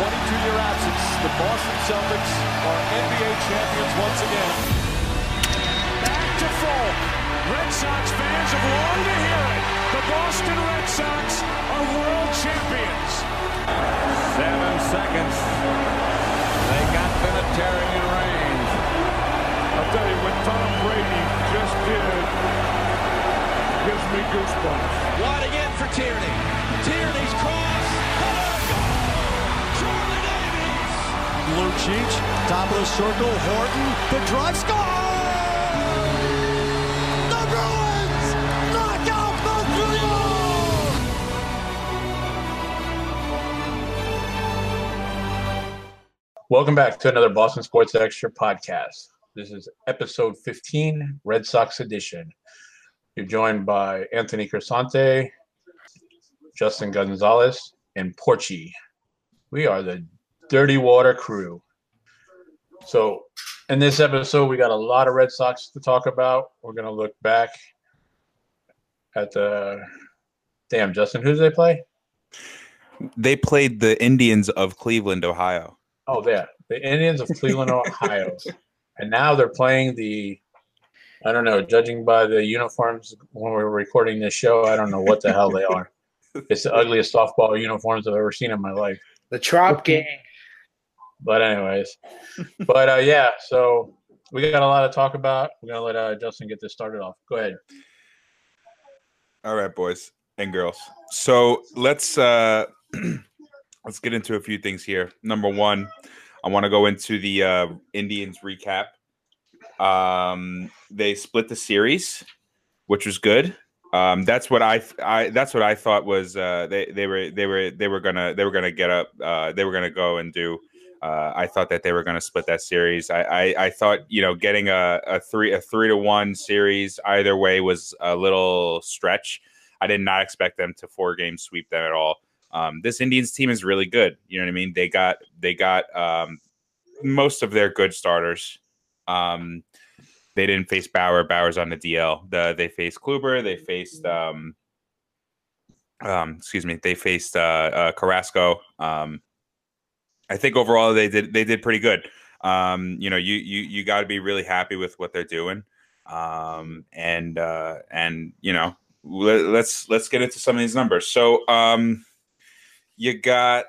22-year absence, the Boston Celtics are NBA champions once again. Back to full. Red Sox fans have longed to hear it. The Boston Red Sox are world champions. Seven seconds. They got Vinatieri in range. I'll tell you, what Tom Brady just did gives me goosebumps. Wide again for Tierney. Tierney's cross. Lucic, top of the circle, Horton, the drive, score! The Bruins knock out! Welcome back to another Boston Sports Extra podcast. This is episode 15, Red Sox edition. You're joined by Anthony Crisante, Justin Gonzalez, and Porchy. We are the Dirty Water crew. So, in this episode, we got a lot of Red Sox to talk about. We're going to look back at the. Damn, Justin, who did they play? They played the Indians of Cleveland, Ohio. Oh, yeah, the Indians of Cleveland, Ohio. And now they're playing the. I don't know. Judging by the uniforms when we're recording this show, I don't know what the hell they are. It's the ugliest softball uniforms I've ever seen in my life. The Trop Gang. But anyways, but uh, yeah. So we got a lot to talk about. We're gonna let uh, Justin get this started off. Go ahead. All right, boys and girls. So let's uh let's get into a few things here. Number one, I want to go into the uh, Indians recap. Um, they split the series, which was good. Um, that's what I, I that's what I thought was uh, they they were they were they were gonna they were gonna get up uh, they were gonna go and do. Uh, I thought that they were going to split that series. I, I, I thought you know getting a, a three a three to one series either way was a little stretch. I did not expect them to four game sweep them at all. Um, this Indians team is really good. You know what I mean? They got they got um, most of their good starters. Um, they didn't face Bauer. Bauer's on the DL. The, they faced Kluber. They faced um, um, excuse me. They faced uh, uh, Carrasco. I think overall they did they did pretty good. Um, you know, you you you got to be really happy with what they're doing. Um, and uh, and you know, let, let's let's get into some of these numbers. So um, you got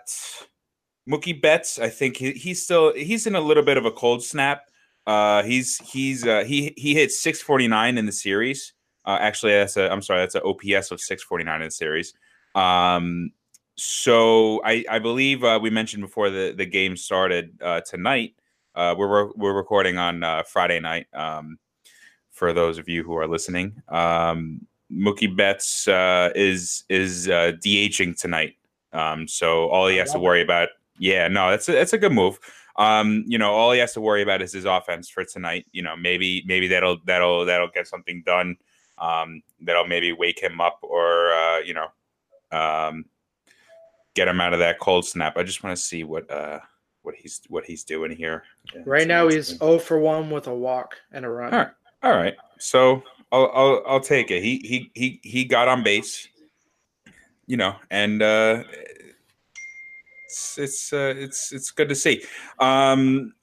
Mookie Betts. I think he, he's still he's in a little bit of a cold snap. Uh, he's he's uh, he he hit 649 in the series. Uh, actually, that's a I'm sorry, that's an OPS of 649 in the series. Um, so I I believe uh, we mentioned before the the game started uh, tonight. Uh, we're we're recording on uh, Friday night. Um, for those of you who are listening, um, Mookie Betts uh, is is uh, DHing tonight. Um, so all he has to worry about, yeah, no, that's a, that's a good move. Um, you know, all he has to worry about is his offense for tonight. You know, maybe maybe that'll that'll that'll get something done. Um, that'll maybe wake him up or uh, you know, um, get him out of that cold snap. I just want to see what uh what he's what he's doing here. Yeah, Right now let's- he's 0 for 1 with a walk and a run. all right. All right. So I'll, I'll I'll take it. He he he he got on base. You know, and uh it's it's uh, it's it's good to see. Um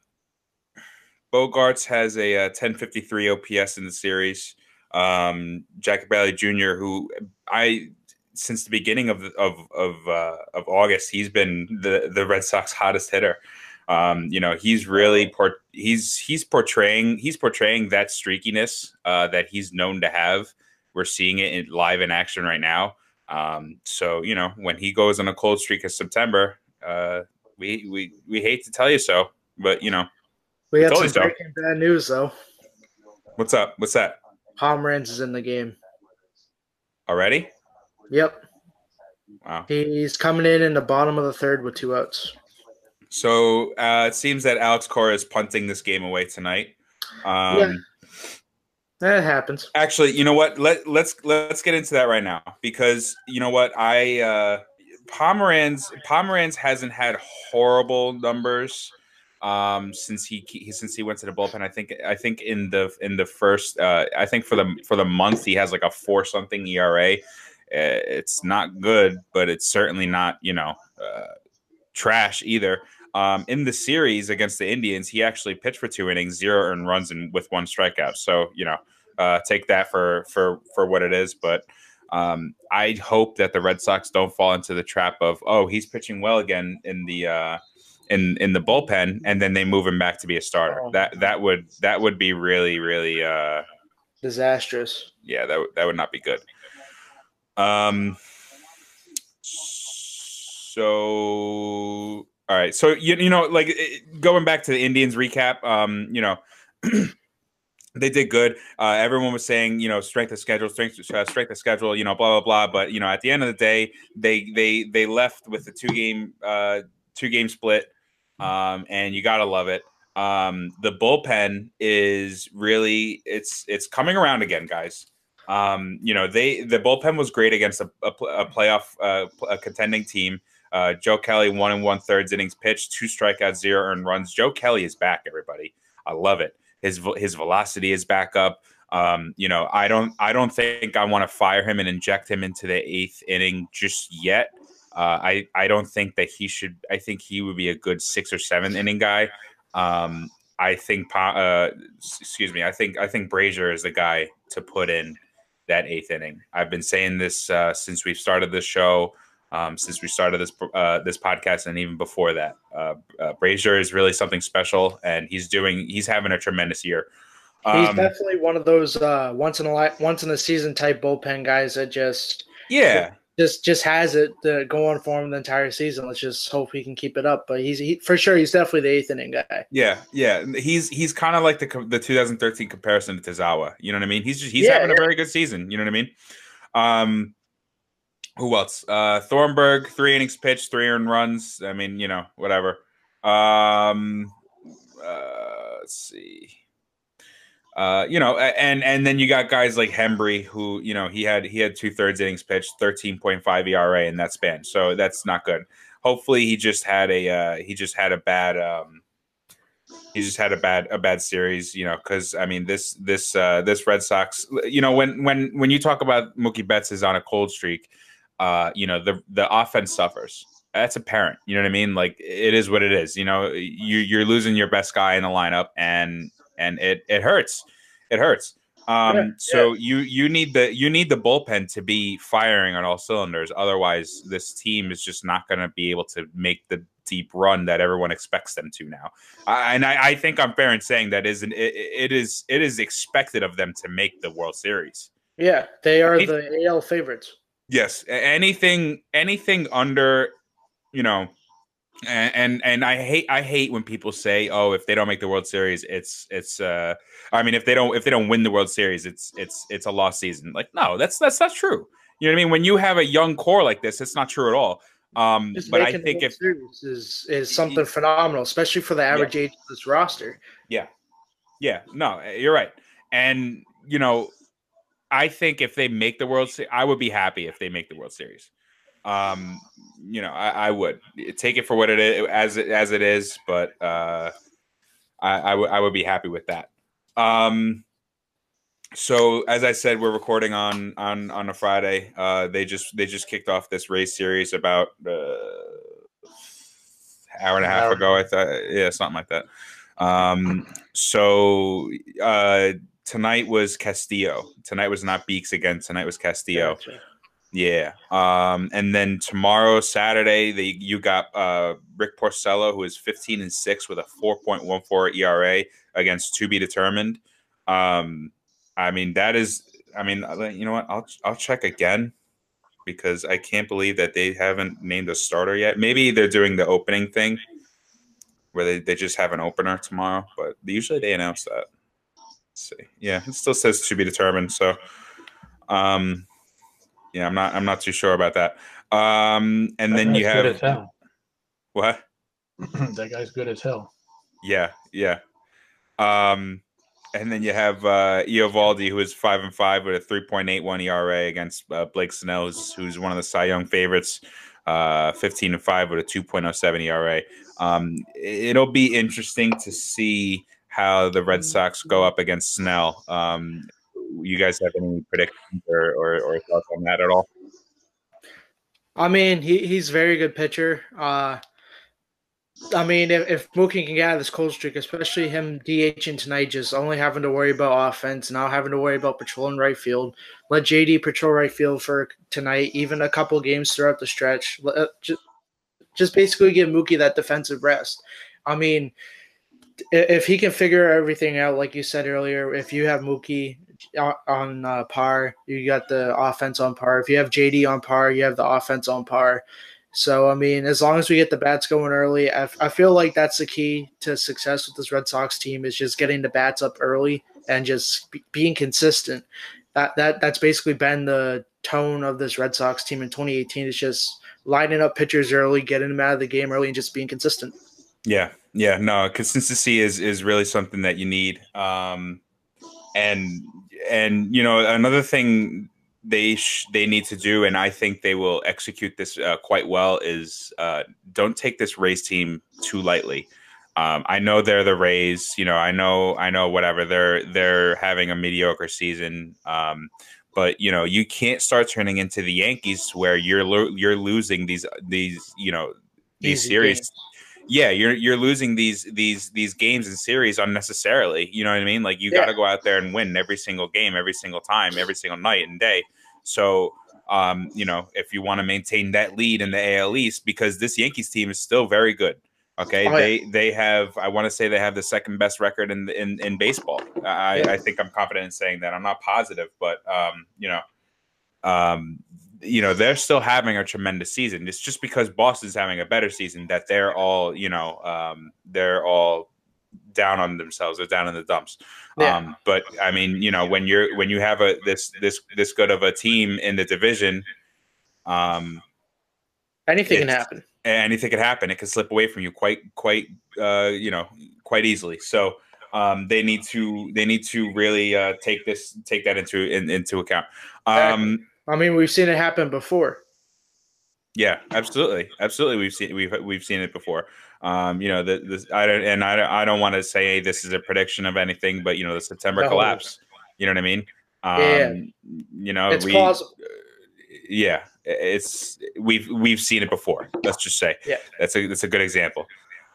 Bogaerts has a, uh 1053 OPS in the series. Um Jackie Bradley Jr., who I since the beginning of of of uh, of August, he's been the the Red Sox hottest hitter. Um, you know, he's really port- he's he's portraying he's portraying that streakiness uh, that he's known to have. We're seeing it in, live in action right now. Um, so you know, when he goes on a cold streak of September, uh, we we we hate to tell you so, but you know, We Totally some so. breaking bad news, though. what's up? What's that Pomeranz is in the game. already? Yep. Wow. He's coming in in the bottom of the third with two outs. So uh, it seems that Alex Cora is punting this game away tonight. Um, Yeah. That happens. Actually, you know what? Let let's let's get into that right now because you know what I uh, Pomeranz Pomeranz hasn't had horrible numbers um, since he, he since he went to the bullpen. I think I think in the in the first uh, I think for the for the month he has like a four something ERA. Uh, It's not good, but it's certainly not you know uh, trash either. Um, in the series against the Indians, he actually pitched for two innings, zero earned runs, and with one strikeout. So you know, uh, take that for for for what it is. But um, I hope that the Red Sox don't fall into the trap of oh he's pitching well again in the uh, in in the bullpen, and then they move him back to be a starter. Oh. That that would that would be really really uh, Disastrous. yeah that would- that would not be good. Um. So all right, so you you know like going back to the Indians recap, um, you know. They did good. Uh, everyone was saying, you know, strength of schedule, strength, uh, strength of schedule, you know, blah blah blah. But you know, at the end of the day, they they they left with a two game uh, two game split, um, and you gotta love it. Um, the bullpen is really it's it's coming around again, guys. Um, you know, they the bullpen was great against a, a, a playoff uh, a contending team. Uh, Joe Kelly one and one thirds innings pitched, two strikeouts, zero earned runs. Joe Kelly is back, everybody. I love it. His his velocity is back up. Um, you know, I don't I don't think I want to fire him and inject him into the eighth inning just yet. Uh, I I don't think that he should. I think he would be a good six or seven inning guy. Um, I think uh, excuse me. I think I think Brasier is the guy to put in that eighth inning. I've been saying this uh, since we've started this show, um, since we started this uh, this podcast, and even before that. Uh, uh, Brasier is really something special, and he's doing he's having a tremendous year. He's Um, definitely one of those uh, once in a li- once in a season type bullpen guys that just yeah, just just has it uh, going for him the entire season. Let's just hope he can keep it up. But he's he, for sure he's definitely the eighth inning guy. Yeah, yeah, he's he's kind of like the the 2013 comparison to Tazawa. You know what I mean? He's just he's Yeah, having a very good season. You know what I mean? Um, who else? Uh, Thornburg, three innings pitched, three earned runs. I mean, you know, whatever. Um, uh, let's see. Uh, you know, and and then you got guys like Hembree, who you know he had he had two thirds innings pitched, thirteen point five ERA in that span. So that's not good. Hopefully, he just had a uh, he just had a bad um, he just had a bad a bad series. You know, because I mean this this uh, this Red Sox. You know, when when when you talk about Mookie Betts is on a cold streak, uh, you know the the offense suffers. That's apparent. You know what I mean? Like it is what it is. You know, you you're losing your best guy in the lineup, and and it it hurts. It hurts. Um, Yeah, so you you need the you need the bullpen to be firing on all cylinders. Otherwise, this team is just not going to be able to make the deep run that everyone expects them to now. I, and I, I think I'm fair in saying that isn't it, it is it is expected of them to make the World Series. Yeah, they are It- the AL favorites. Yes, anything anything under, you know, and, and and I hate I hate when people say, "Oh, if they don't make the World Series, it's it's uh I mean, if they don't if they don't win the World Series, it's it's it's a lost season." Like, no, that's that's not true. You know what I mean? When you have a young core like this, it's not true at all. Um Just but I think if Series is is something phenomenal, especially for the average age of this roster. Yeah, yeah, no, you're right. And you know, I think if they make the World Series, I would be happy if they make the World Series. Um, you know, I, I would take it for what it is as it as it is, but uh, I, I would would be happy with that. Um, so as I said, we're recording on on on a Friday. Uh, they just they just kicked off this Rays series about uh, hour and a half Hour. ago. I thought, yeah, something like that. Um, so uh, tonight was Castillo. Tonight was not Beeks again. Tonight was Castillo. Gotcha. Yeah. Um, and then tomorrow, Saturday, they, you got uh, Rick Porcello, who is 15 and 6 with a 4.14 ERA against to be determined. Um, I mean, that is, I mean, you know what? I'll, I'll check again because I can't believe that they haven't named a starter yet. Maybe they're doing the opening thing where they, they just have an opener tomorrow, but usually they announce that. Let's see. Yeah, it still says to be determined. So, um, yeah, I'm not I'm not too sure about that. Um, and then you have good as hell. what? that guy's good as hell. Yeah, yeah. Um, and then you have uh, Eovaldi, who is five and five with a three point eight one ERA against uh, Blake Snell, who's, who's one of the Cy Young favorites. Uh, fifteen and five with a two point oh seven ERA. Um, it'll be interesting to see how the Red Sox go up against Snell. Um, you guys have any predictions or, or, or thoughts on that at all? I mean, he, he's very good pitcher. Uh, I mean, if, if Mookie can get out of this cold streak, especially him DHing tonight, just only having to worry about offense, not having to worry about patrolling right field, let JD patrol right field for tonight, even a couple games throughout the stretch. Just, just basically give Mookie that defensive rest. I mean, if he can figure everything out, like you said earlier, if you have Mookie on uh, par, you got the offense on par. If you have JD on par, you have the offense on par. So, I mean, as long as we get the bats going early, I, I feel like that's the key to success with this Red Sox team is just getting the bats up early and just be, being consistent. That, that That's basically been the tone of this Red Sox team in 2018 is just lining up pitchers early, getting them out of the game early, and just being consistent. Yeah, yeah, no, consistency is is really something that you need. Um, and and you know another thing they sh- they need to do, and I think they will execute this uh, quite well. Is uh, don't take this Rays team too lightly. Um, I know they're the Rays. You know, I know, I know. Whatever they're they're having a mediocre season. Um, but you know, you can't start turning into the Yankees where you're lo- you're losing these these you know these Easy series. Games. Yeah, you're you're losing these these these games and series unnecessarily. You know what I mean? Like you yeah. got to go out there and win every single game, every single time, every single night and day. So, um, you know, if you want to maintain that lead in the AL East, because this Yankees team is still very good. Okay, oh, they they have. I want to say they have the second best record in in, in baseball. I, yeah. I think I'm confident in saying that. I'm not positive, but um, you know, um, you know, they're still having a tremendous season. It's just because Boston's having a better season that they're all, you know, um, they're all down on themselves. They're down in the dumps. Yeah. Um, but I mean, you know, when you're when you have a this this this good of a team in the division, um, anything can happen. Anything can happen. It can slip away from you quite quite uh, you know quite easily. So um, they need to they need to really uh, take this take that into in, into account. Um, I mean, we've seen it happen before. Yeah, absolutely, absolutely. We've seen we've we've seen it before. Um, you know, the, the I don't and I don't, I don't want to say this is a prediction of anything, but you know, the September no. collapse. You know what I mean? Um, yeah. You know, it's we, plausible. Yeah, it's we've we've seen it before. Let's just say, yeah, that's a that's a good example.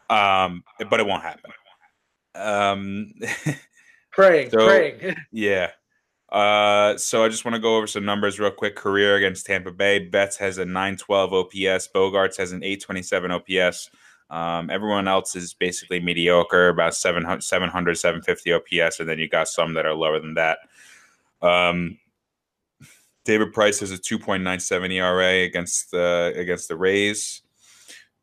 Um, but it won't happen. Um, praying, so, praying. yeah. Uh, so I just want to go over some numbers real quick. Career against Tampa Bay. Betts has a 912 OPS. Bogaerts has an 827 OPS. Um, everyone else is basically mediocre, about 700, 700, 750 OPS, and then you got some that are lower than that. Um, David Price has a 2.97 ERA against the against the Rays.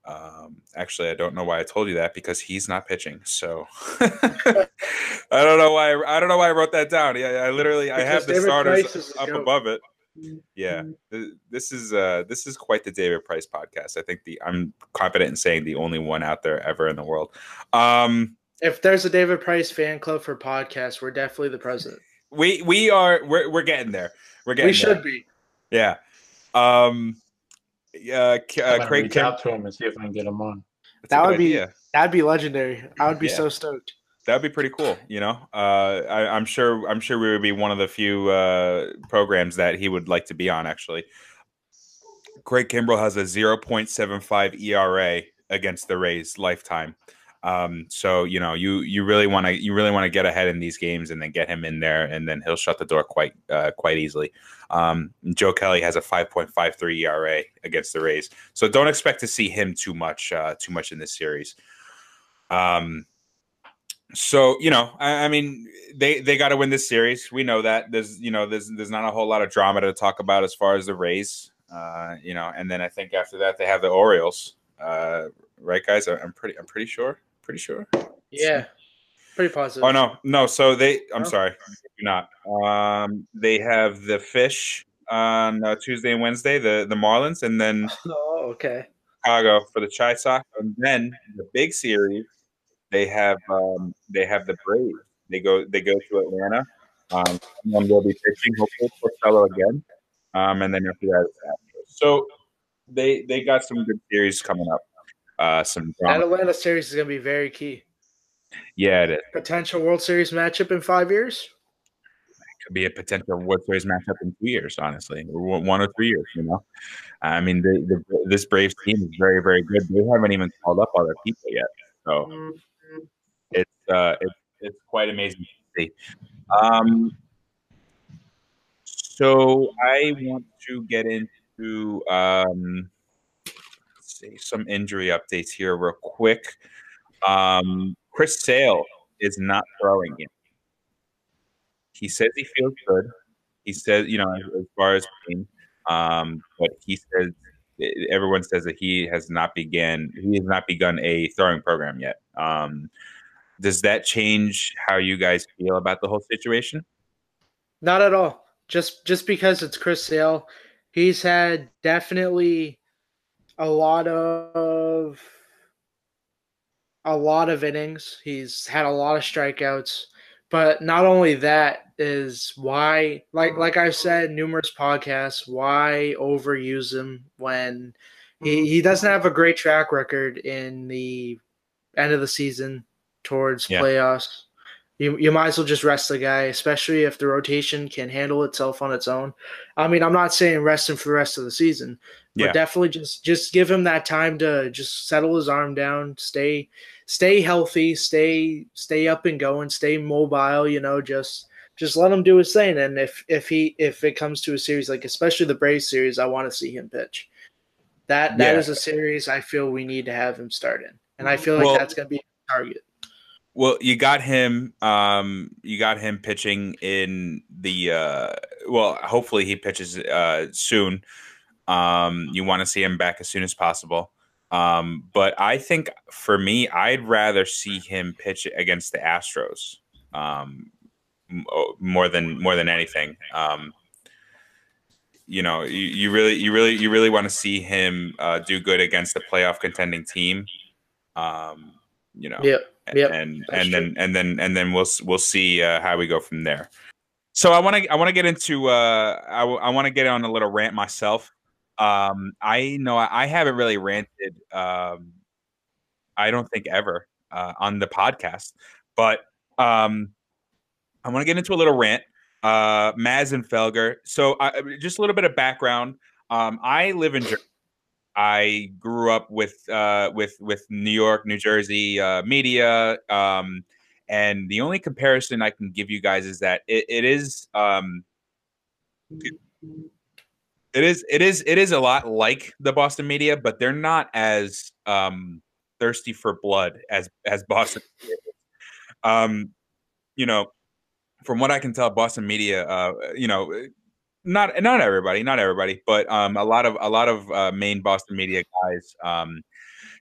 Um, actually, I don't know why I told you that because he's not pitching. So I don't know why. I, I don't know why I wrote that down. Yeah, I literally because I have the David starters up above it. Yeah, this is uh this is quite the David Price podcast. I think the I'm confident in saying the only one out there ever in the world. Um, if there's a David Price fan club for podcasts, we're definitely the president. We we are we're we're getting there. We're getting. We there. should be. Yeah. Um. Yeah. Uh, Craig reach Kim- out to him and see if I can get him on. That's that would be idea. that'd be legendary. I would be yeah. so stoked. That'd be pretty cool. You know, uh, I, am sure. I'm sure we would be one of the few uh, programs that he would like to be on. Actually, Craig Kimbrel has a 0.75 ERA against the Rays lifetime. Um, so you know, you you really want to you really want to get ahead in these games and then get him in there, and then he'll shut the door quite uh, quite easily. Um, Joe Kelly has a 5.53 ERA against the Rays, so don't expect to see him too much uh, too much in this series. Um, so you know, I, I mean, they they got to win this series. We know that. There's you know, there's there's not a whole lot of drama to talk about as far as the Rays. Uh, you know, and then I think after that they have the Orioles. Uh, right, guys? I'm pretty I'm pretty sure. Pretty sure. Yeah. Pretty positive. Oh no, no. So they. I'm oh. sorry, not. Um, they have the fish on uh, Tuesday and Wednesday. The the Marlins, and then oh, okay. Chicago for the Chi Sox, and then the big series they have um, they have the Braves. They go they go to Atlanta. Um, someone will be pitching, hopefully Porcello again, um, and then after that, so they they got some good series coming up. Uh, some drama. that Atlanta series is going to be very key. Yeah, it is. Potential World Series matchup in five years. could be a potential World Series matchup in two years, honestly, or one or three years. You know, I mean, the, the, this Braves team is very, very good. They haven't even called up other people yet, so mm-hmm. it's uh, it's it's quite amazing to see. Um, so I want to get into um, see some injury updates here real quick. Um, Chris Sale is not throwing yet. He says he feels good. He says, you know, as far as pain, um, but he says everyone says that he has not began he has not begun a throwing program yet. Um, does that change how you guys feel about the whole situation? Not at all. Just just because it's Chris Sale, he's had definitely a lot of a lot of innings. He's had a lot of strikeouts. But not only that is why like like I've said numerous podcasts, why overuse him when he, he mm-hmm. doesn't have a great track record in the end of the season towards yeah. playoffs. You, you might as well just rest the guy, especially if the rotation can handle itself on its own. I mean, I'm not saying rest him for the rest of the season, but yeah. definitely just just give him that time to just settle his arm down, stay stay healthy, stay stay up and going, stay mobile. You know, just just let him do his thing. And if if he if it comes to a series like especially the Braves series, I want to see him pitch. That that yeah. is a series I feel we need to have him start in, and I feel like well, that's going to be a target. Well, you got him. Um, you got him pitching in the. Uh, well, hopefully he pitches uh, soon. Um, you want to see him back as soon as possible. Um, but I think for me, I'd rather see him pitch against the Astros um, more than more than anything. Um, you know, you, you, really, you really, you really want to see him uh, do good against the playoff contending team. Um, you know, yeah, yeah, and and then and then and then we'll we'll see uh, how we go from there. So I want to I want to get into uh, I, w- I want to get on a little rant myself. Um, I know I, haven't really ranted. Um, I don't think ever uh, on the podcast, but um, I want to get into a little rant. Uh, Maz and Felger. So just a little bit of background. Um, I live in Jersey. I grew up with uh, with with New York, New Jersey uh, media, um, and the only comparison I can give you guys is that it, it is um, it is it is it is a lot like the Boston media, but they're not as um, thirsty for blood as as Boston. um, you know, from what I can tell, Boston media, uh, you know, not not everybody, not everybody, but um, a lot of a lot of uh, main Boston media guys, um,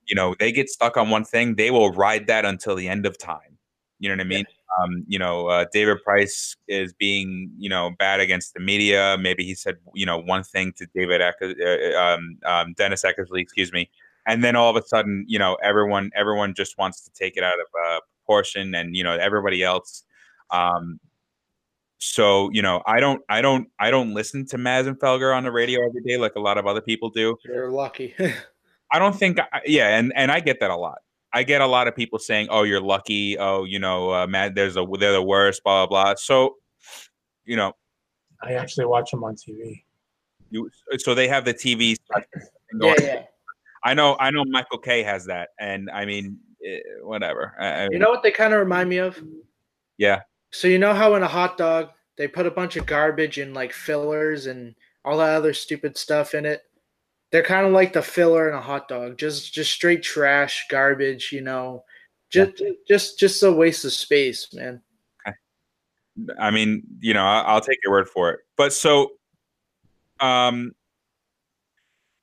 you know, they get stuck on one thing, they will ride that until the end of time. You know what I mean? Yeah um, you know, uh, David Price is being, you know, bad against the media. Maybe he said, you know, one thing to David, uh, um, um, Dennis Eckersley, excuse me, and then all of a sudden, you know, everyone, everyone just wants to take it out of uh, proportion, and you know, everybody else. Um, so you know, I don't, I don't, I don't listen to Maz and Felger on the radio every day like a lot of other people do. You're lucky. I don't think, I, yeah, and and I get that a lot. I get a lot of people saying, "Oh, you're lucky." Oh, you know, uh, man, there's a they're the worst. Blah blah blah. So, you know, I actually watch them on TV. You so they have the TV. yeah, yeah. I know. I know. Michael K has that, and I mean, eh, whatever. I, you know what they kind of remind me of? Yeah. So you know how in a hot dog they put a bunch of garbage and like fillers and all that other stupid stuff in it. They're kind of like the filler in a hot dog, just just straight trash, garbage. You know, just yeah. just just a waste of space, man. I mean, you know, I'll take your word for it. But so, um,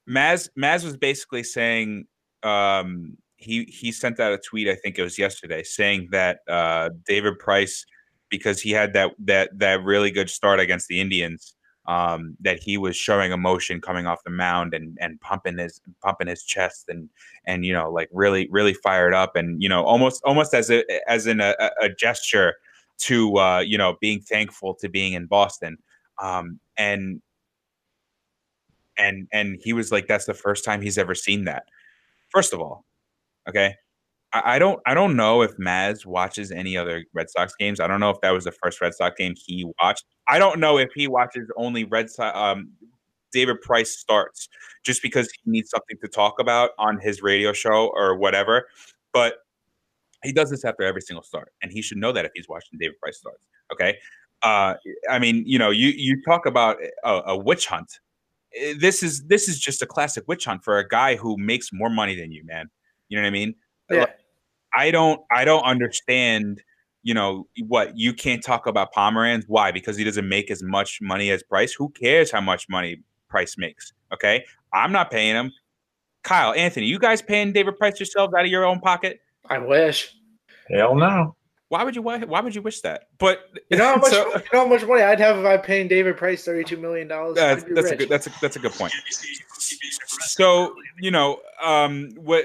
Maz Maz was basically saying, um, he he sent out a tweet. I think it was yesterday, saying that uh, David Price, because he had that that that really good start against the Indians, um, that he was showing emotion coming off the mound and and pumping his pumping his chest and and you know like really really fired up and you know almost almost as a as in a, a gesture to uh, you know being thankful to being in Boston. Um, and and and he was like that's the first time he's ever seen that first of all okay I, don't I don't know if Maz watches any other Red Sox games. I don't know if that was the first Red Sox game he watched. I don't know if he watches only Red Sox um, David Price starts just because he needs something to talk about on his radio show or whatever. But he does this after every single start, and he should know that if he's watching David Price starts. Okay, uh, I mean, you know, you you talk about a, a witch hunt. Eh, this is this is just a classic witch hunt for a guy who makes more money than you, man. You know what I mean? Yeah. I don't I don't understand. You know what? You can't talk about Pomeranz. Why? Because he doesn't make as much money as Price. Who cares how much money Price makes? Okay, I'm not paying him. Kyle, Anthony, you guys paying David Price yourselves out of your own pocket? I wish. Hell no. Why would you? Why, why would you wish that? But You know how much so- you know how much money I'd have if I paid David Price thirty two million dollars. that's, that's a good that's a that's a good point. So you know, um, what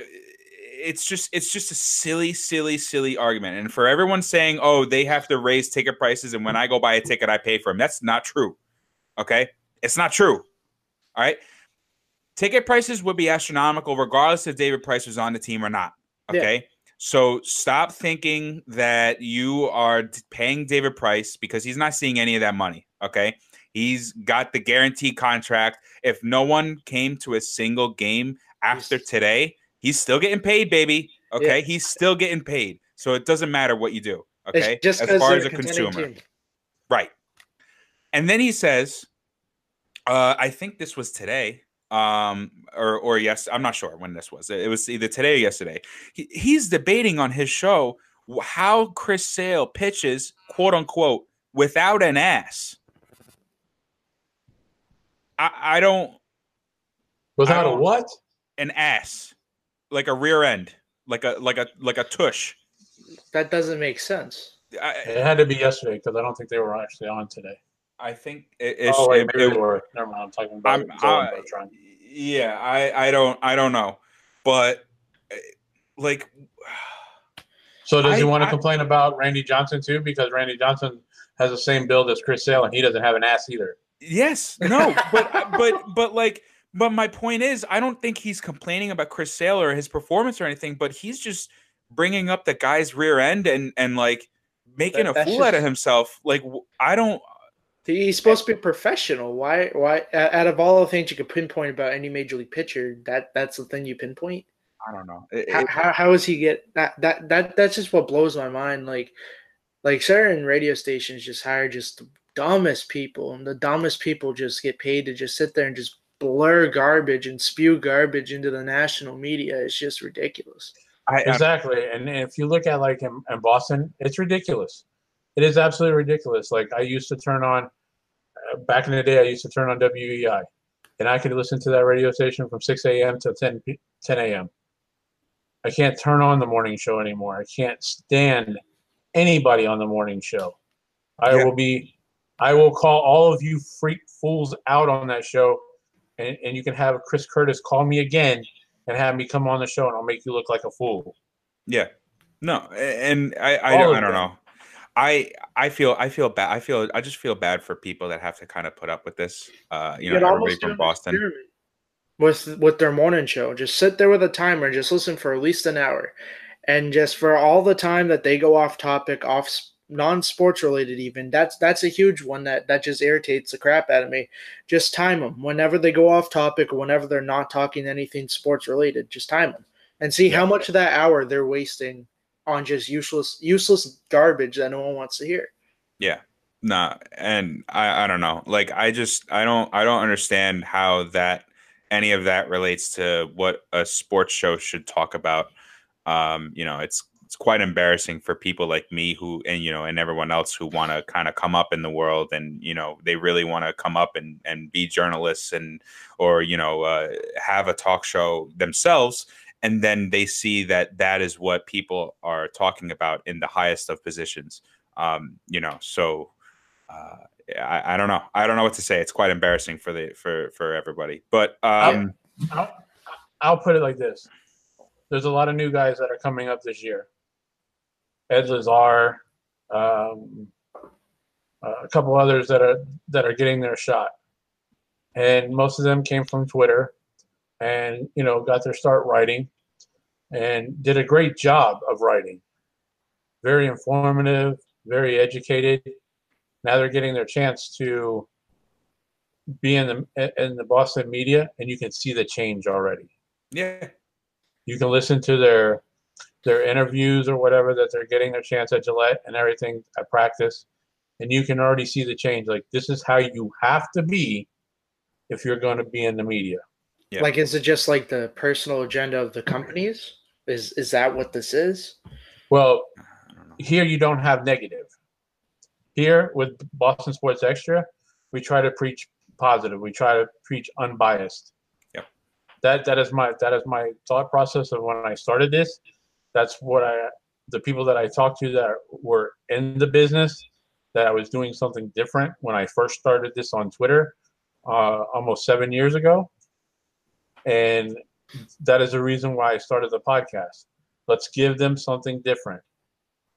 it's just it's just a silly, silly, silly argument. And for everyone saying, "Oh, they have to raise ticket prices," and when I go buy a ticket, I pay for them. That's not true. Okay, it's not true. All right, ticket prices would be astronomical regardless if David Price was on the team or not. Yeah. Okay. So stop thinking that you are paying David Price because he's not seeing any of that money. Okay. He's got the guaranteed contract. If no one came to a single game after today, he's still getting paid, baby. Okay. He's still getting paid. So it doesn't matter what you do. It's Okay. just as 'cause far as a consumer. team. Right. And then he says, uh, I think this was today, um, or or yes, I'm not sure when this was. It was either today or yesterday. He, he's debating on his show how Chris Sale pitches, quote unquote, without an ass. I, I don't Without a don't- what? an ass, like a rear end, like a like a like a tush. That doesn't make sense. I, It had to be yesterday because I don't think they were actually on today. I think it, it's oh wait, it- maybe it- they were. Never mind. I'm talking about. I'm, Joe I- yeah, I, I don't, I don't know, but like, So does he want to I- complain about Randy Johnson too? Because Randy Johnson has the same build as Chris Sale, and he doesn't have an ass either. yes, no, but, but, but like, but my point is, I don't think he's complaining about Chris Sale or his performance or anything, but he's just bringing up the guy's rear end and and like making That- a fool out of himself. Like, I don't. He's supposed to be professional. Why? Why? Out of all the things you could pinpoint about any major league pitcher, that that's the thing you pinpoint. I don't know. It- How, it- how, how does he get that? That that that's just what blows my mind. Like, like certain radio stations just hire just the dumbest people, and the dumbest people just get paid to just sit there and just blur garbage and spew garbage into the national media. It's just ridiculous. I, I, Exactly. And if you look at like in, in Boston, it's ridiculous. It is absolutely ridiculous. Like I used to turn on uh, back in the day, I used to turn on WEEI, and I could listen to that radio station from 6 a.m. to 10 10 a.m. I can't turn on the morning show anymore. I can't stand anybody on the morning show. I Yeah. will be, I will call all of you freak fools out on that show, and, and you can have Chris Curtis call me again and have me come on the show, and I'll make you look like a fool. Yeah. No, and I I All don't, I don't know. I I feel I feel bad. I feel I just feel bad for people that have to kind of put up with this. Uh, you know, You'd everybody from Boston. with with their morning show. Just sit there with a timer just listen for at least an hour, and just for all the time that they go off topic, off s- non-sports related even that's that's a huge one that that just irritates the crap out of me just time them whenever they go off topic or whenever they're not talking anything sports related just time them and see how much of that hour they're wasting on just useless useless garbage that no one wants to hear Yeah. Nah, and I I don't know. Like I just I don't I don't understand how that any of that relates to what a sports show should talk about. Um, you know, it's it's quite embarrassing for people like me who and you know and everyone else who want to kind of come up in the world and you know they really want to come up and and be journalists and or you know uh, have a talk show themselves and then they see that that is what people are talking about in the highest of positions. Um, you know so uh, I, I don't know. I don't know what to say. It's quite embarrassing for the for for everybody. But um I'll, I'll put it like this: There's a lot of new guys that are coming up this year. Ed Lazar, um, uh, a couple others that are that are getting their shot, and most of them came from Twitter, and you know got their start writing, and did a great job of writing. Very informative, very educated. Now they're getting their chance to be in the in the Boston media, and you can see the change already. Yeah. You can listen to their their interviews or whatever that they're getting their chance at Gillette and everything at practice, and you can already see the change. Like this is how you have to be if you're going to be in the media. Yeah. Like, is it just like the personal agenda of the companies? Is is that what this is? Well, here you don't have negative. Here with Boston Sports Extra, we try to preach positive. We try to preach unbiased. Yeah. That that is my that is my thought process of when I started this. That's what I the people that I talked to that were in the business that I was doing something different when I first started this on Twitter uh, almost seven years ago. And that is the reason why I started the podcast. Let's give them something different.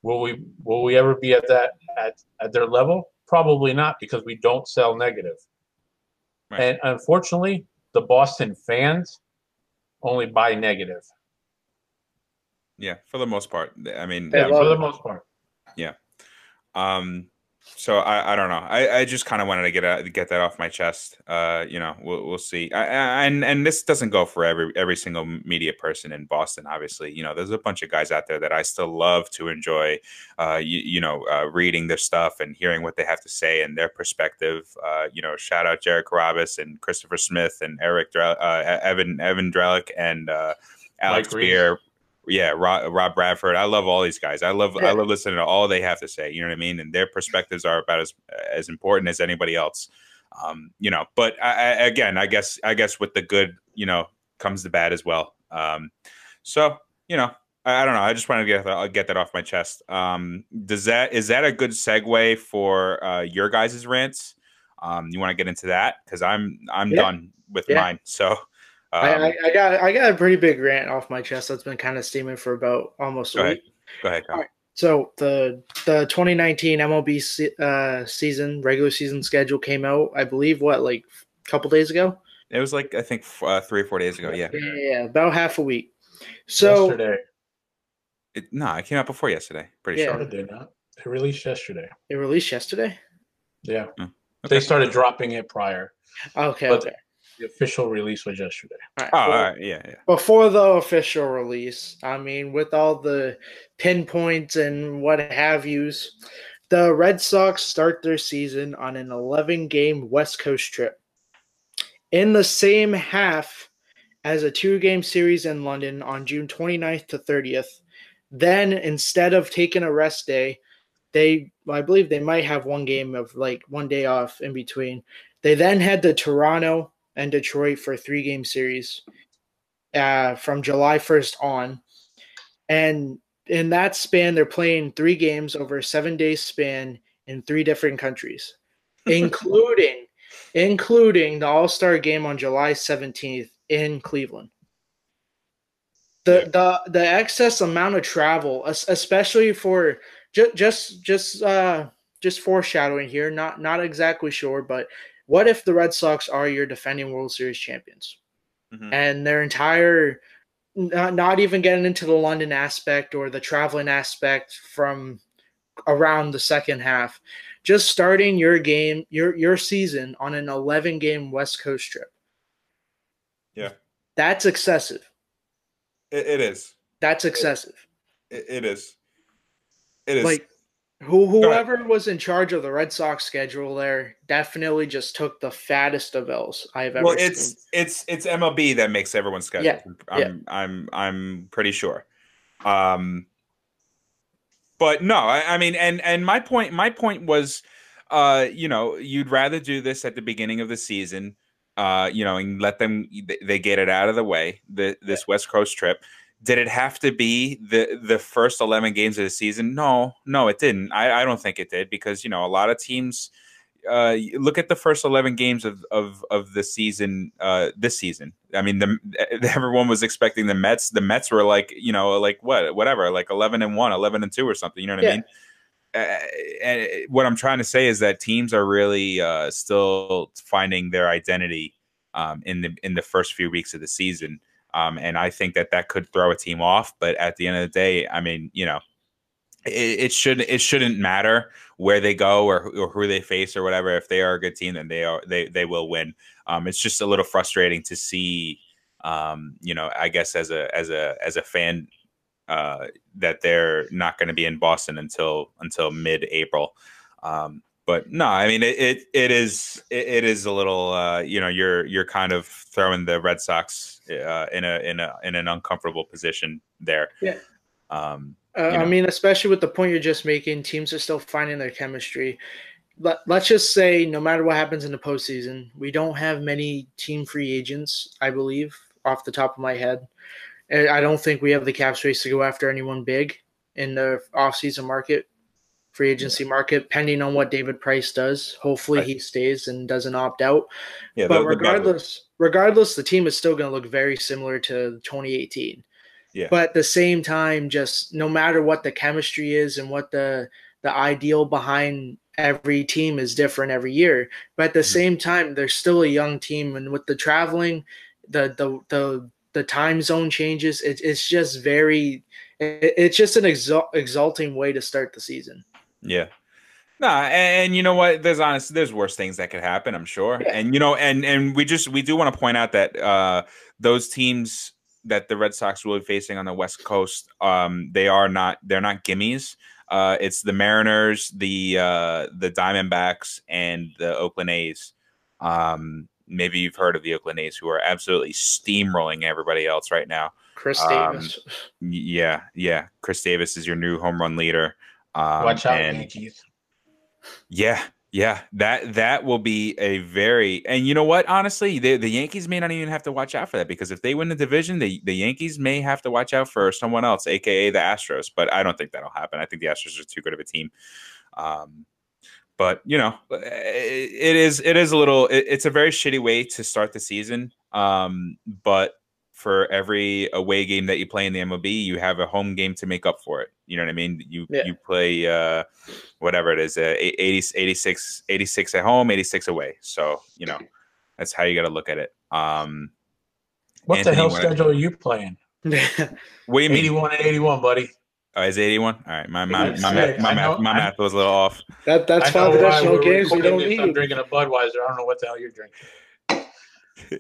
Will we will we ever be at that at, at their level? Probably not because we don't sell negative. Right. And unfortunately, the Boston fans only buy negative. Yeah, for the most part. I mean, Yeah, for the most part. Yeah. Um, so I, I don't know. I, I just kind of wanted to get out, get that off my chest. Uh, you know, we'll, we'll see. I, I, and and this doesn't go for every every single media person in Boston. Obviously, you know, there's a bunch of guys out there that I still love to enjoy. Uh, you, you know, uh, reading their stuff and hearing what they have to say and their perspective. Uh, you know, shout out Jared Carrabis and Christopher Smith and Eric Drell, uh, Evan Evan Drellich and uh, Alex Mike. Beer. Yeah, Rob, Rob Bradford. I love all these guys. I love I love listening to all they have to say. You know what I mean? And their perspectives are about as as important as anybody else. Um, you know, but I, I, again, I guess I guess with the good, you know, comes the bad as well. Um, so you know, I, I don't know. I just wanted to get that, get that off my chest. Um, does that is that a good segue for uh, your guys' rants? Um, you want to get into that because I'm I'm Yeah. done with Yeah. mine. So. Um, I, I, I got I got a pretty big rant off my chest that's been kind of steaming for about almost a Go ahead. week. go ahead. Kyle. All right. So the the 2019 MLB se- uh, season regular season schedule came out. I believe what like a couple days ago. It was like I think f- uh, three or four days ago. Yeah. Yeah, yeah, yeah, about half a week. So yesterday. It, no, it came out before yesterday. Pretty Yeah. sure. Or did they not? They released yesterday. it released yesterday. Yeah. Hmm. They started dropping it prior. Okay, But okay. The official release was yesterday. All right. Oh, well, all right. Yeah, yeah. before the official release. I mean, with all the pinpoints and what have yous, the Red Sox start their season on an 11 game West Coast trip. In the same half as a two game series in London on June 29th to 30th, then instead of taking a rest day, they, I believe they might have one game of like one day off in between. They then head to Toronto and Detroit for a three game series uh, from July 1st on. And in that span, they're playing three games over a seven day span in three different countries, including including the All Star game on July 17th in Cleveland. The, the the excess amount of travel, especially for just just just uh just foreshadowing here, not not exactly sure, but what if the Red Sox are your defending World Series champions? Mhm. and their entire not, not even getting into the London aspect or the traveling aspect from around the second half just starting your game your your season on an 11 game west coast trip Yeah. that's excessive It, it is. that's excessive It, it is. It is. like who whoever was in charge of the red sox schedule there definitely just took the fattest of l's i've ever seen. well, seen it's it's it's MLB that makes everyone's schedule. Yeah, I'm yeah. I'm I'm pretty sure. Um, but no, I, I mean, and and my point my point was, uh, you know, you'd rather do this at the beginning of the season, uh, you know, and let them they- they get it out of the way. The this West Coast trip. Did it have to be the the first eleven games of the season? No, no, it didn't. I, I don't think it did because you know a lot of teams uh, look at the first 11 games of of, of the season uh, this season. I mean the, everyone was expecting the mets. The mets were like you know like what whatever like 11 and 1 11 and 2 or something you know what i mean? Uh, and what i'm trying to say is that teams are really uh, still finding their identity um, in the in the first few weeks of the season Um, and I think that that could throw a team off. But at the end of the day, I mean, you know, it, it should it shouldn't matter where they go or, or who they face or whatever. If they are a good team, then they are they they will win. Um, it's just a little frustrating to see. Um, you know, I guess as a as a as a fan, uh, that they're not going to be in Boston until until mid April. Um, but no, I mean it. It, it is it, it is a little. Uh, you know, you're you're kind of throwing the Red Sox uh, in a in a in an uncomfortable position there. Yeah. Um, Uh, you I mean, especially with the point you're just making, teams are still finding their chemistry. Let, let's just say, no matter what happens in the postseason, we don't have many team free agents, I believe, off the top of my head. And I don't think we have the cap space to go after anyone big in the offseason market, free agency market, pending on what David Price does. Hopefully Right. he stays and doesn't opt out. yeah, but the- the- regardless, regardless, the team is still going to look very similar to 2018. Yeah. But at the same time, just no matter what the chemistry is and what the the ideal behind every team is different every year. But at the Mhm. same time, they're still a young team, and with the traveling, the the the the time zone changes. It, it's just very. It, it's just an exalt, exalting way to start the season. Yeah. No, and, and you know what? There's honest, there's worse things that could happen, I'm sure. Yeah. And you know, and and we just we do want to point out that uh those teams that the Red Sox will be facing on the West Coast, um, they are not they're not gimmies. Uh, it's the Mariners, the uh, the Diamondbacks, and the Oakland A's. Um, maybe you've heard of the Oakland A's, who are absolutely steamrolling everybody else right now. Khris Um, Davis. Yeah, yeah. Khris Davis is your new home run leader. Um, Watch out, and- Yankees. yeah, yeah, that that will be a very and you know what? Honestly, the the Yankees may not even have to watch out for that because if they win the division, the the Yankees may have to watch out for someone else, aka the Astros. But I don't think that'll happen. I think the Astros are too good of a team. Um, but you know, it, it is it is a little. It, it's a very shitty way to start the season. Um, but for every away game that you play in the MLB, you have a home game to make up for it. You know what I mean? You Yeah. you play uh, whatever it is, uh, 80, 86, 86 at home, 86 away. So, you know, that's how you got to look at it. Um, What Anthony, the hell what- schedule are you playing? what do you mean? 81 and 81, buddy. Oh, is it 81? All right. My, my, That's my, math, my, know- math, my math was a little off. that that's I five additional games we recording don't this. I'm drinking a Budweiser. I don't know what the hell you're drinking.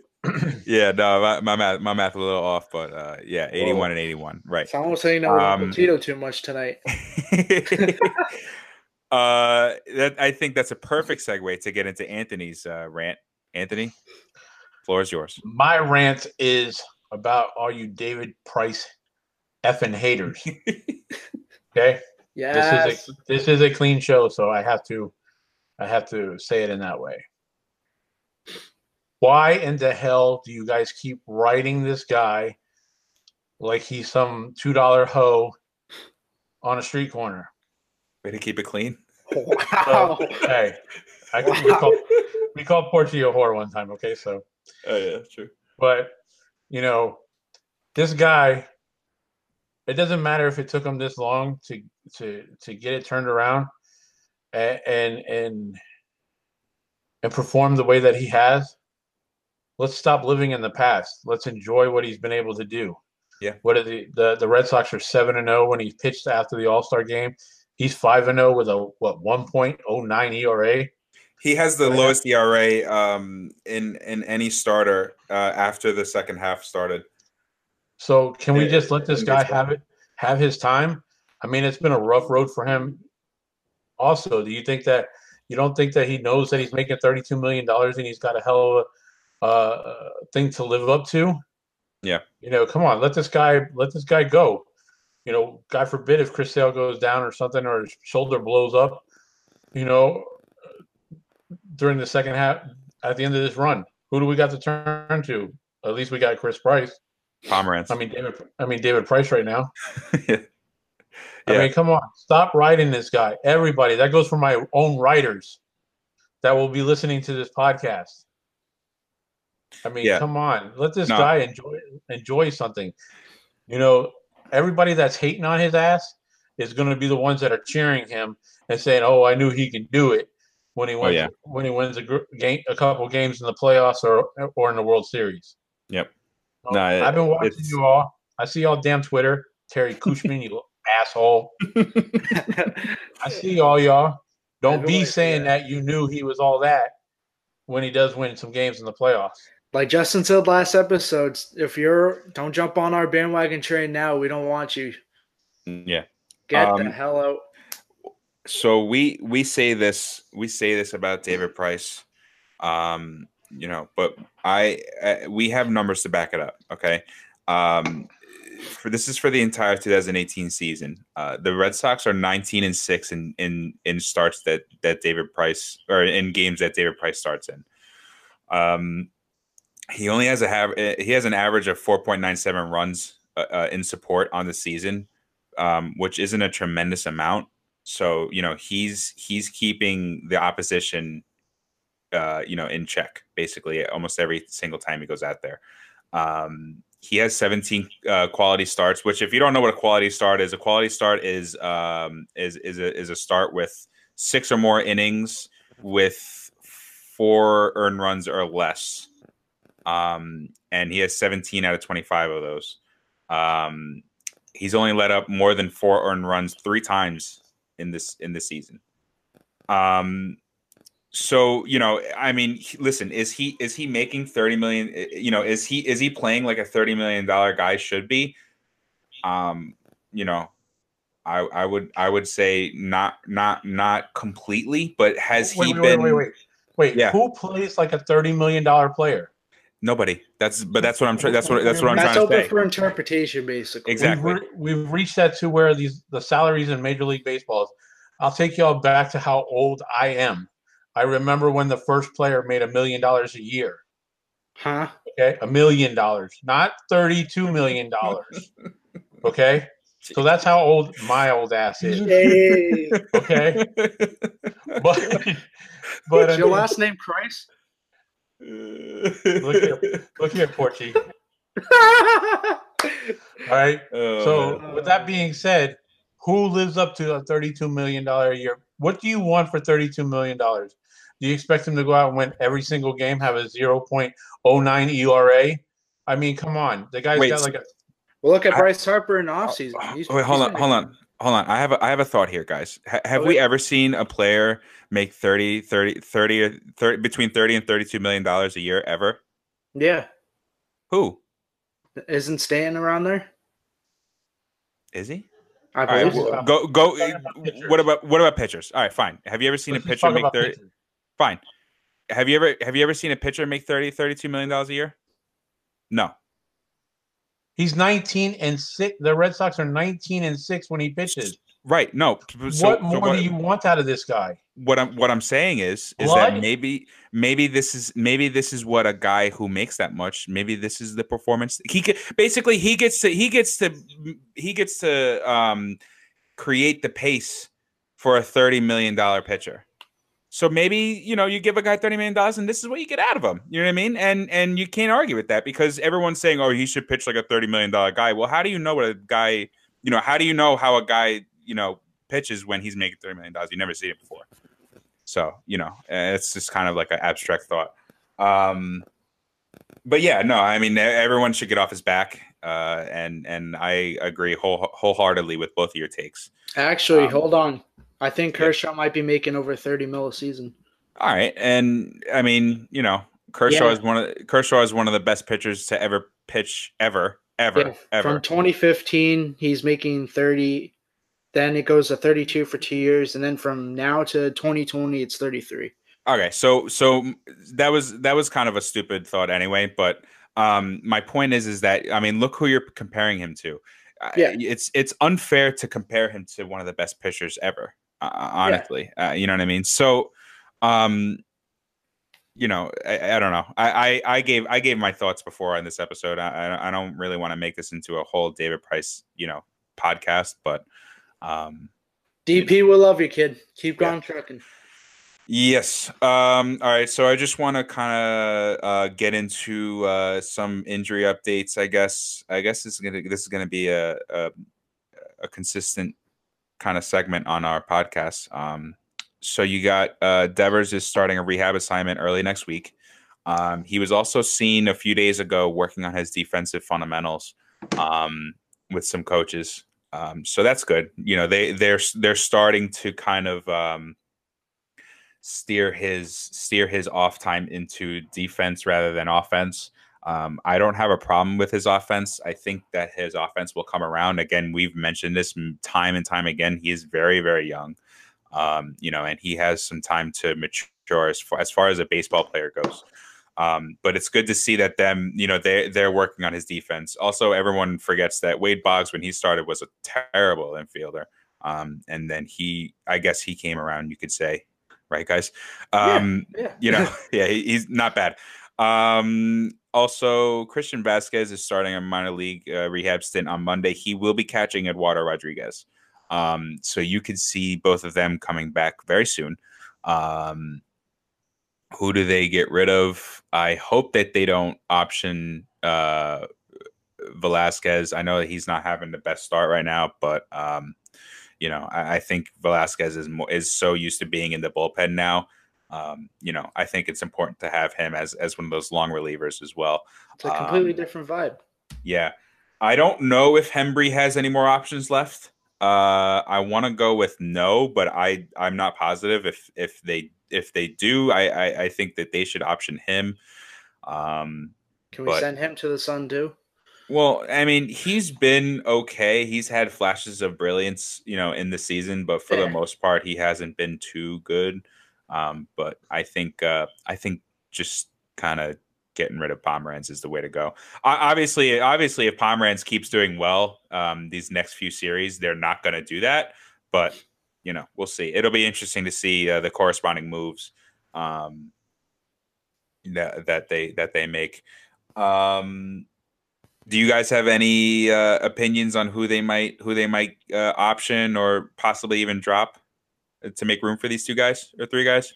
Yeah, no, my, my math, my math a little off, but uh, yeah, 81 and 81. Right. It's almost saying no Um, Tito too much tonight. uh, that I think that's a perfect segue to get into Anthony's uh, rant. Anthony, floor is yours. My rant is about all you David Price effing haters. Okay, Yes. this is a this is a clean show, so I have to I have to say it in that way. Why in the hell do you guys keep writing this guy like he's some two dollar hoe on a street corner? Way to keep it clean. wow. Hey, I, we, called, we called Portia a whore one time. Okay, so Oh yeah, true. but you know, this guy. It doesn't matter if it took him this long to to to get it turned around, and and and, and perform the way that he has. Let's stop living in the past. Let's enjoy what he's been able to do. Yeah. What are the the, the Red Sox are seven and zero when he pitched after the All Star game. He's five and zero with a what one point oh nine ERA. He has the lowest ERA um, in in any starter uh, after the second half started. So can we just let this guy have it, have his time? I mean, it's been a rough road for him. Also, do you think that you don't think that he knows that he's making thirty-two million dollars and he's got a hell of a uh, thing to live up to? Yeah. You know, come on, let this guy let this guy go. You know, God forbid if Chris Sale goes down or something or his shoulder blows up. You know, during the second half at the end of this run, who do we got to turn to? At least we got Chris Price. Pomeranz. I mean David. I mean David Price right now. yeah. I mean, come on, stop writing this guy. Everybody, that goes for my own writers that will be listening to this podcast. I mean, Yeah. come on, let this No. guy enjoy enjoy something. You know, everybody that's hating on his ass is going to be the ones that are cheering him and saying, "Oh, I knew he could do it." When he oh, wins, yeah. when he wins a gr- game, a couple games in the playoffs or or in the World Series. Yep. No, I've been watching it's- you all. I see y'all damn Twitter. Terry Kushman, you asshole. I see all y'all. Don't be saying yeah. that you knew he was all that when he does win some games in the playoffs. Like Justin said last episode, if you're don't jump on our bandwagon train now, we don't want you. yeah. Get Um, the hell out. so we we say this we say this about David Price, um, you know, but I uh, we have numbers to back it up. Okay, um, for this is for the entire 2018 season. Uh, the Red Sox are 19 and six in in in starts that that David Price or in games that David Price starts in. Um, he only has a have he has an average of 4.97 runs uh, uh, in support on the season, um, which isn't a tremendous amount. So you know he's he's keeping the opposition uh you know in check basically almost every single time he goes out there. Um he has 17 uh, quality starts which if you don't know what a quality start is a quality start is um is is a, is a start with six or more innings with four earned runs or less um and he has 17 out of 25 of those um he's only let up more than four earned runs three times in this in this season. Um so you know i mean listen is he is he making 30 million eh, you know is he is he playing like a 30 million dollar guy should be um you know i i would i would say not not not completely but has wait, he wait, been wait, wait, wait. Wait, Yeah. who plays like a thirty million dollar player? Nobody that's but that's what i'm trying that's what that's what i'm That's trying to say. That's open for interpretation, basically. Exactly. We've, re- we've reached that to where these the salaries in Major League Baseball. is. I'll take y'all back to how old I am. I remember when the first player made a million dollars a year. Huh? Okay, a million dollars, not thirty-two million dollars. Okay, so that's how old my old ass is. Hey, Okay, but but I your mean, last name Christ? Look here, look here, Porchy. All right. Oh, So man. with that being said, who lives up to a thirty-two million dollar a year? What do you want for thirty-two million dollars? Do you expect him to go out and win every single game, have a zero point oh nine ERA? I mean, come on, the guy's Wait, got like a Well, look at I- Bryce Harper in the offseason. Oh, he's, Wait, hold on, hold on, hold on. I have a, I have a thought here, guys. Ha- have Oh, we ever seen a player make 30, 30, 30, or 30 between 30 and 32 million dollars a year ever? Yeah, Who? isn't Stanton around there? Is he? I All right, believe well, so. go go. About. Eh, what about what about pitchers? All right, fine. Have you ever seen Let's a pitcher make 30 pitchers. fine. Have you ever have you ever seen a pitcher make 30 32 million dollars a year? No. He's nineteen and six. The Red Sox are nineteen and six when he pitches. Right. No. So, what so more what, do you want out of this guy? what I'm what I'm saying is is What? that maybe maybe this is maybe this is what a guy who makes that much maybe this is the performance he could basically he gets to he gets to he gets to um create the pace for a 30 million dollar pitcher. So maybe you know you give a guy 30 million dollars and this is what you get out of him. You know what I mean? And and you can't argue with that because everyone's saying oh he should pitch like a 30 million dollar guy. Well, how do you know what a guy you know how do you know how a guy you know pitches when he's making 30 million dollars? You never seen it before. So, you know, it's just kind of like an abstract thought. Um, but yeah, no, I mean, everyone should get off his back. Uh, and and I agree whole, wholeheartedly with both of your takes. Actually, Um, hold on. I think yeah. Kershaw might be making over 30 mil a season. All right, and I mean, you know, Kershaw Yeah. is one of Kershaw is one of the best pitchers to ever pitch ever, ever, Yeah, ever. From 2015, he's making 30. Then it goes to 32 for two years, and then from now to 2020, it's 33. Okay, so so that was that was kind of a stupid thought anyway, but um my point is is that I mean, look who you're comparing him to. Yeah. it's it's unfair to compare him to one of the best pitchers ever. Uh, honestly, uh, you know what I mean. So, um, you know, I, I don't know. I, I I gave I gave my thoughts before on this episode. I I- don't really want to make this into a whole David Price you know podcast, but um DP will love you, kid. Keep going trucking. Yes. Um, all right. So I just want to kind of uh, get into uh, some injury updates. I guess. I guess this is gonna this is gonna be a a, a consistent kind of segment on our podcast. Um, so you got uh, Devers is starting a rehab assignment early next week. Um, he was also seen a few days ago working on his defensive fundamentals um, with some coaches. Um, so that's good. You know, they they're they're starting to kind of um, steer his steer his off time into defense rather than offense. Um, I don't have a problem with his offense. I think that his offense will come around. Again, we've mentioned this time and time again. He is very, very young, um, you know, and he has some time to mature as far as, far as a baseball player goes. Um, but it's good to see that them, you know, they they're working on his defense. Also, everyone forgets that Wade Boggs, when he started, was a terrible infielder. Um, and then he, I guess, he came around. You could say, right, guys? Um, yeah, yeah. you know, yeah, he, he's not bad. Um, also, Christian Vázquez is starting a minor league uh, rehab stint on Monday. He will be catching Eduardo Rodriguez. Um, so you could see both of them coming back very soon. Um, who do they get rid of? I hope that they don't option uh, Velázquez. I know that he's not having the best start right now, but um, you know, I, I, think Velázquez is more, is so used to being in the bullpen now. Um, you know, I think it's important to have him as as one of those long relievers as well. It's a completely um, different vibe. Yeah, I don't know if Hembree has any more options left. Uh, I want to go with no, but I I'm not positive if if they if they do. I I, I think that they should option him. Um, Can we but, send him to the Sun too? Well, I mean, he's been okay. He's had flashes of brilliance, you know, in the season, but for yeah. the most part, he hasn't been too good. Um, but I think uh, I think just kind of getting rid of Pomeranz is the way to go. obviously, obviously, if Pomeranz keeps doing well um, these next few series, they're not going to do that. But you know, we'll see. It'll be interesting to see uh, the corresponding moves um, that that they that they make. Um, do you guys have any uh, opinions on who they might who they might uh, option or possibly even drop? To make room for these two guys or three guys?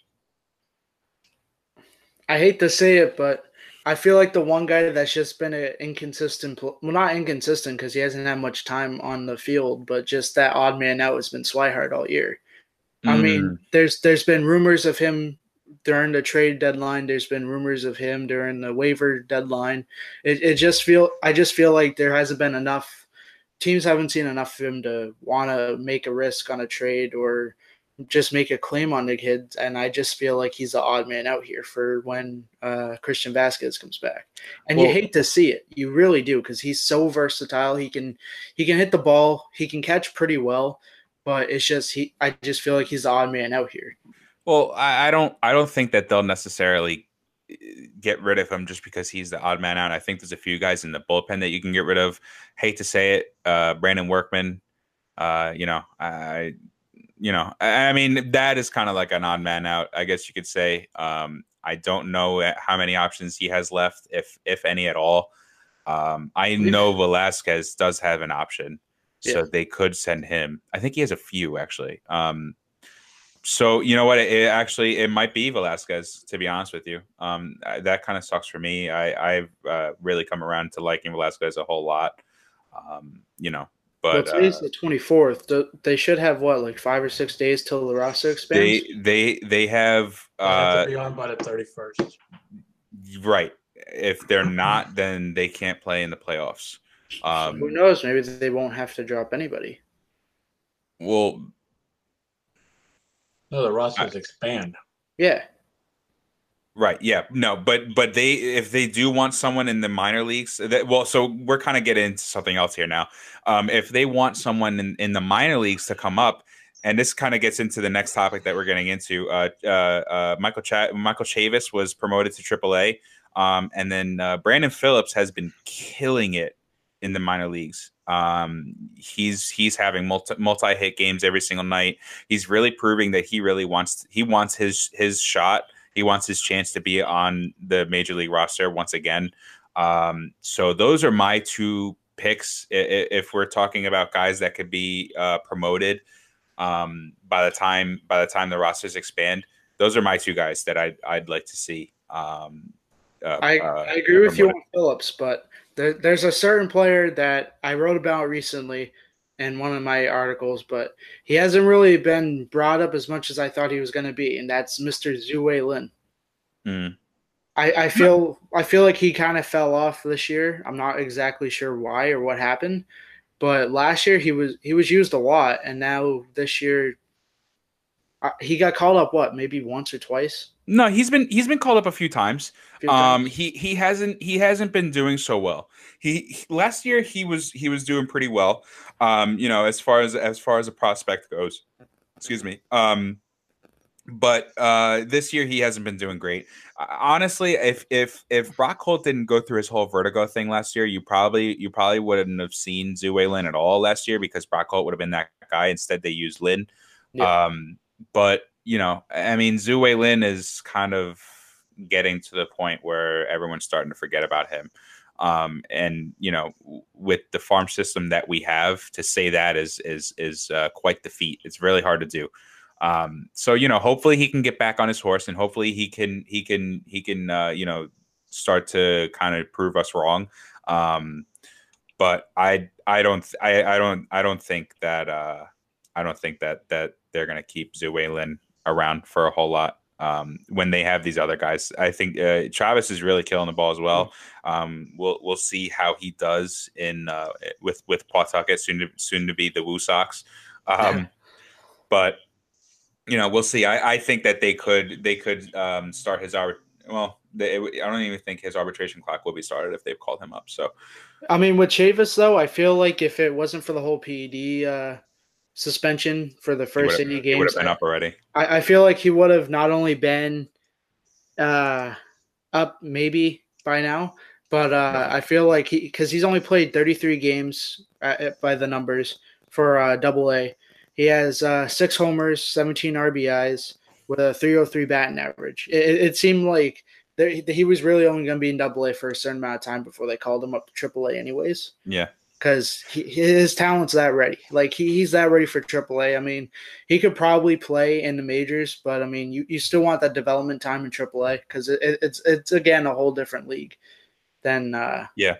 I hate to say it, but I feel like the one guy that's just been an inconsistent, well, not inconsistent because he hasn't had much time on the field, but just that odd man out has been Swihart all year. Mm. I mean, there's there's been rumors of him during the trade deadline. There's been rumors of him during the waiver deadline. It, it just feel I just feel like there hasn't been enough. Teams haven't seen enough of him to want to make a risk on a trade or just make a claim on the kid, and I just feel like he's the odd man out here for when uh, Christian Vázquez comes back. And well, you hate to see it, you really do, because he's so versatile. He can he can hit the ball, he can catch pretty well, but it's just he. I just feel like he's the odd man out here. Well, I, I don't I don't think that they'll necessarily uh, get rid of him just because he's the odd man out. I think there's a few guys in the bullpen that you can get rid of. Hate to say it, uh, Brandon Workman. Uh, you know, I you know, I mean, that is kind of like an odd man out, I guess you could say. Um, I don't know how many options he has left, if if any at all. Um, I know Velázquez does have an option, so yeah. they could send him. I think he has a few actually. Um, so you know what? It, it, actually it might be Velázquez. To be honest with you, um, that kind of sucks for me. I, I've uh, really come around to liking Velázquez a whole lot. Um, you know, but well, today's uh, the twenty fourth. They should have what, like five or six days till the roster expands. They they they have. They have to uh, be on by the thirty first. Right. If they're not, then they can't play in the playoffs. Um, so who knows? Maybe they won't have to drop anybody. Well, no, the rosters I, expand. Yeah. Right. Yeah. No, but but they if they do want someone in the minor leagues, that, well, so we're kind of getting into something else here now. Um, if they want someone in, in the minor leagues to come up, and this kind of gets into the next topic that we're getting into. Uh, uh, uh, Michael Ch- Michael Chavis was promoted to AAA, um, and then uh, Brandon Phillips has been killing it in the minor leagues. Um, he's he's having multi multi hit games every single night. He's really proving that he really wants he wants his his shot he wants his chance to be on the major league roster once again. Um, so those are my two picks. If we're talking about guys that could be uh, promoted um, by the time by the time the rosters expand, those are my two guys that I'd I'd like to see. Um, uh, I, uh, I agree with you on Phillips, but there, there's a certain player that I wrote about recently in one of my articles, but he hasn't really been brought up as much as I thought he was going to be, and that's Mr. Tzu-Wei Lin. Mm. I, I feel I feel like he kind of fell off this year. I'm not exactly sure why or what happened, but last year he was he was used a lot, and now this year uh, he got called up. What maybe once or twice? No, he's been he's been called up a few times. Few Um, times. he he hasn't he hasn't been doing so well. He, he- last year he was he was doing pretty well. Um, you know, as far as as far as a prospect goes. Excuse me. Um, but uh, this year he hasn't been doing great. Uh, Honestly, if if if Brock Holt didn't go through his whole vertigo thing last year, you probably you probably wouldn't have seen Zue Lin at all last year because Brock Holt would have been that guy. Instead, they used Lin. Yeah. Um, but you know, I mean, Zue Lin is kind of getting to the point where everyone's starting to forget about him. Um, and you know, with the farm system that we have, to say that is is is uh, quite the feat. It's really hard to do. Um, so you know, hopefully he can get back on his horse, and hopefully he can he can he can uh, you know start to kind of prove us wrong. Um, but I I don't I, I don't I don't think that uh, I don't think that that they're gonna keep Zue Lin around for a whole lot. Um, when they have these other guys, I think uh, Chavis is really killing the ball as well. Um, we'll we'll see how he does in uh, with with Pawtucket soon to soon to be the Woo Sox. Um, but you know, we'll see. I, I think that they could they could um, start his arbit. Well, they, I don't even think his arbitration clock will be started if they've called him up. So I mean, with Chavis though, I feel like if it wasn't for the whole PED uh, suspension for the first would've- eighty would games, have been up already. I, I feel like he would have not only been uh, up maybe by now, but uh, I feel like he because he's only played 33 games uh, by the numbers for uh, Double A. He has uh, six homers, 17 RBIs with a 303 batting average. It, it- it seemed like there, he was really only going to be in Double A for a certain amount of time before they called him up to Triple A, anyways Yeah, because his talent's that ready. Like he, he's that ready for AAA. I mean, he could probably play in the majors, but I mean, you, you still want that development time in AAA because it, it, it's it's again a whole different league than uh, Yeah.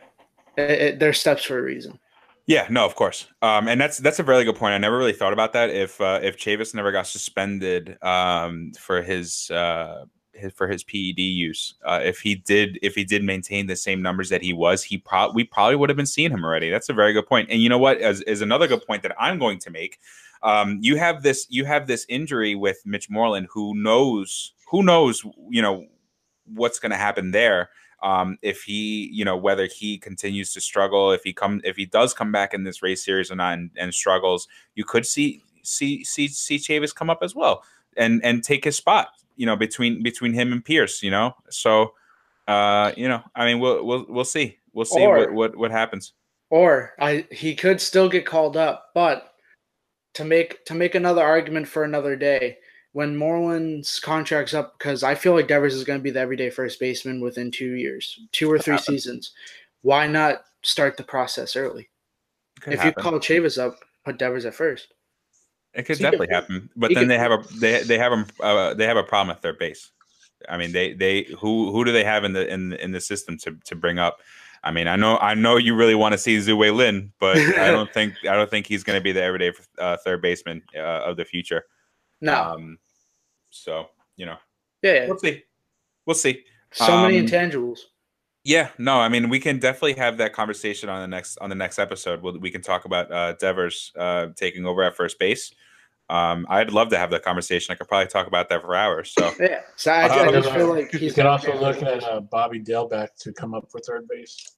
It, it, there's steps for a reason. Yeah, no, of course, um, and that's that's a really good point. I never really thought about that. If uh, if Chavis never got suspended um, for his, uh, his for his PED use, uh, if he did if he did maintain the same numbers that he was, he pro- we probably would have been seeing him already. That's a very good point. And you know what? As is another good point that I'm going to make. Um, you have this you have this injury with Mitch Moreland, who knows who knows you know what's going to happen there um, if he, you know, whether he continues to struggle, if he come, if he does come back in this Rays series or not, and, and struggles, you could see see see see Chavis come up as well and and take his spot, you know, between between him and Pierce, you know. So, uh, you know, I mean, we'll we'll we'll see, we'll see Or- what what what happens. Or I he could still get called up, but to make to make another argument for another day, when Moreland's contract's up, because I feel like Devers is going to be the everyday first baseman within two years, two or three seasons. Why not start the process early? Could if happen. you call Chavis up, put Devers at first. It could could- definitely happen, but then could- they have a they they have a uh, they have a problem at third base. I mean, they they who who do they have in the in in the system to to bring up? I mean, I know I know you really want to see Zue Lin, but I don't think I don't think he's going to be the everyday uh, third baseman uh, of the future. No, Um, so you know, yeah, yeah. we'll see, we'll see. so many um, intangibles. Yeah, no, I mean we can definitely have that conversation on the next on the next episode. We'll, we can talk about uh, Devers uh, taking over at first base. Um, I'd love to have that conversation. I could probably talk about that for hours. So Yeah, so I, I Uh, just feel like you he's can also look at uh, Bobby Dalbec to come up for third base.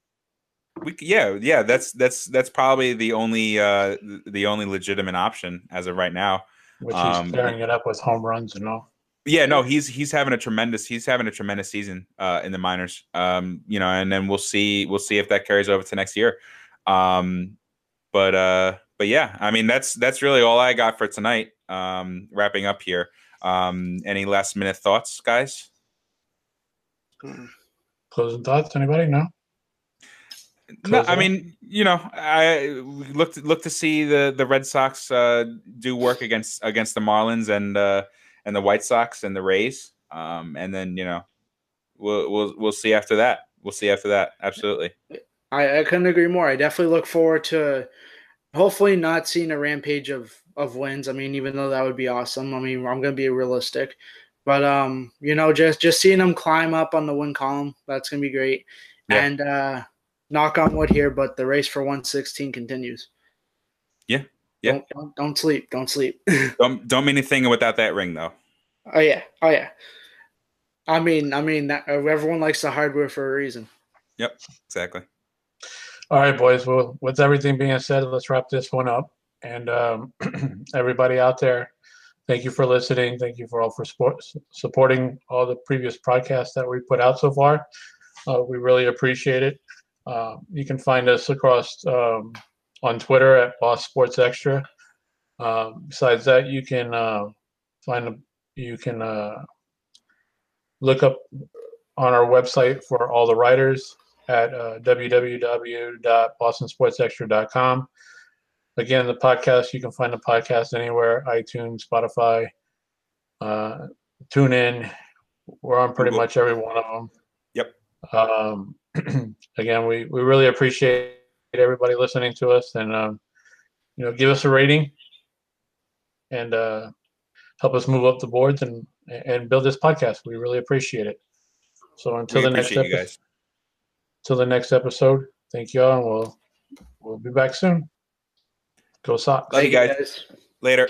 we, yeah, yeah, that's that's that's probably the only uh, the only legitimate option as of right now. which Um, he's tearing it up with home runs and all. Yeah, no, he's he's having a tremendous he's having a tremendous season uh, in the minors. Um, you know, and then we'll see we'll see if that carries over to next year. Um, but uh, but yeah, I mean that's that's really all I got for tonight. Um, wrapping up here. Um, any last minute thoughts, guys? Closing thoughts? Anybody? No. No, I it mean, you know, I look to, look to see the the Red Sox uh, do work against against the Marlins and uh, and the White Sox and the Rays, um, and then you know, we'll we'll we'll see after that. We'll see after that. Absolutely. I, I couldn't agree more. I definitely look forward to hopefully not seeing a rampage of of wins. I mean, even though that would be awesome. I mean, I'm going to be realistic, But um, you know, just just seeing them climb up on the win column, that's gonna be great. Yeah. And uh, knock on wood here, but the race for 116 continues. Yeah. Yeah. Don't don't, don't sleep. Don't sleep. Don't don't mean anything without that ring though. oh yeah. Oh yeah. I mean, I mean, that, everyone likes the hardware for a reason. Yep, exactly. All right, boys. Well, with everything being said, let's wrap this one up. And um, everybody out there, thank you for listening. Thank you for all for support, supporting all the previous podcasts that we put out so far. Uh, we really appreciate it. Uh, you can find us across um, on Twitter at Boss Sports Extra. Um, besides that, you can uh, find a, you can uh, look up on our website for all the writers at uh, www.bostonsportsextra.com. Again, the podcast, you can find the podcast anywhere iTunes, Spotify, uh, tune in. We're on pretty much every one of them. Yep. Um, again, we, we really appreciate everybody listening to us and, um, you know, give us a rating and uh, help us move up the boards and, and build this podcast. We really appreciate it. So until We the next episode, guys. Till the next episode. Thank you all, and we'll we'll be back soon. Go Sox. Love you guys. Later.